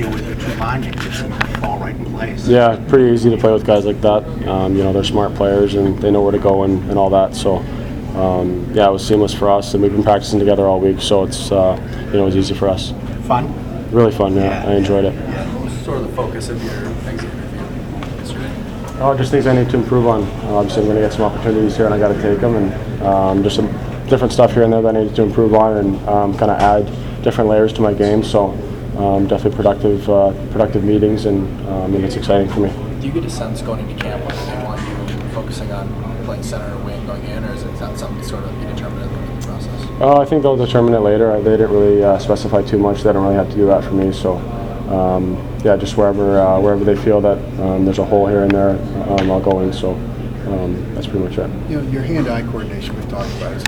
feel with your two linemen, it seems to fall right in place. Yeah, pretty easy to play with guys like that. Um, you know, they're smart players and they know where to go and, and all that. So, um, yeah, it was seamless for us, and we've been practicing together all week, so it's uh, you know it was easy for us. Fun? Really fun. Yeah, I enjoyed it. What was sort of the focus of your exit interview yesterday? Oh, just things I need to improve on. Obviously, I'm going to get some opportunities here, and I got to take them, and um, just some different stuff here and there that I needed to improve on, and um, kind of add different layers to my game. So, um, definitely productive, uh, productive meetings, and um, and it's exciting for me. Do you get a sense going into camp whether they want you focusing on playing center or wing going in, or is it that something sort of be determined in the process? Uh, I think they'll determine it later. They didn't really uh, specify too much. They don't really have to do that for me. So, um, yeah, just wherever uh, wherever they feel that um, there's a hole here and there, um, I'll go in. So, um, that's pretty much it. You know, your hand-eye coordination we've talked about is